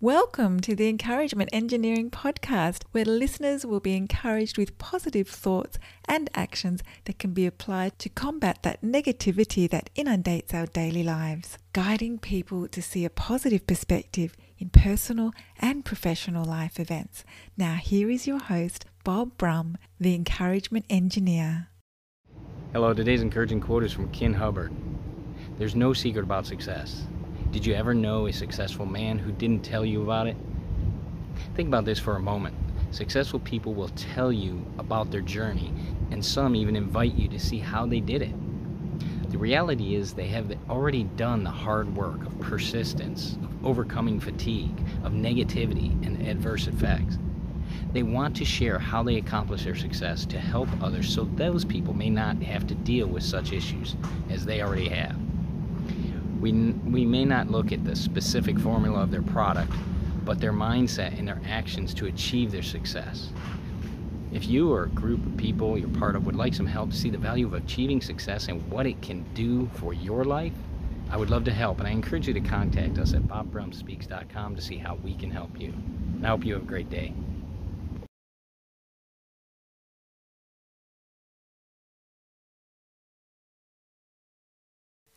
Welcome to the Encouragement Engineering Podcast, where listeners will be encouraged with positive thoughts and actions that can be applied to combat that negativity that inundates our daily lives, guiding people to see a positive perspective in personal and professional life events. Now, here is your host, Bob Brumm, the Encouragement Engineer. Hello, today's encouraging quote is from Ken Hubbard. There's no secret about success. Did you ever know a successful man who didn't tell you about it? Think about this for a moment. Successful people will tell you about their journey, and some even invite you to see how they did it. The reality is, they have already done the hard work of persistence, of overcoming fatigue, of negativity, and adverse effects. They want to share how they accomplish their success to help others so those people may not have to deal with such issues as they already have. We, we may not look at the specific formula of their product, but their mindset and their actions to achieve their success. If you or a group of people you're part of would like some help to see the value of achieving success and what it can do for your life, I would love to help, and I encourage you to contact us at bobbrummspeaks.com to see how we can help you. And I hope you have a great day.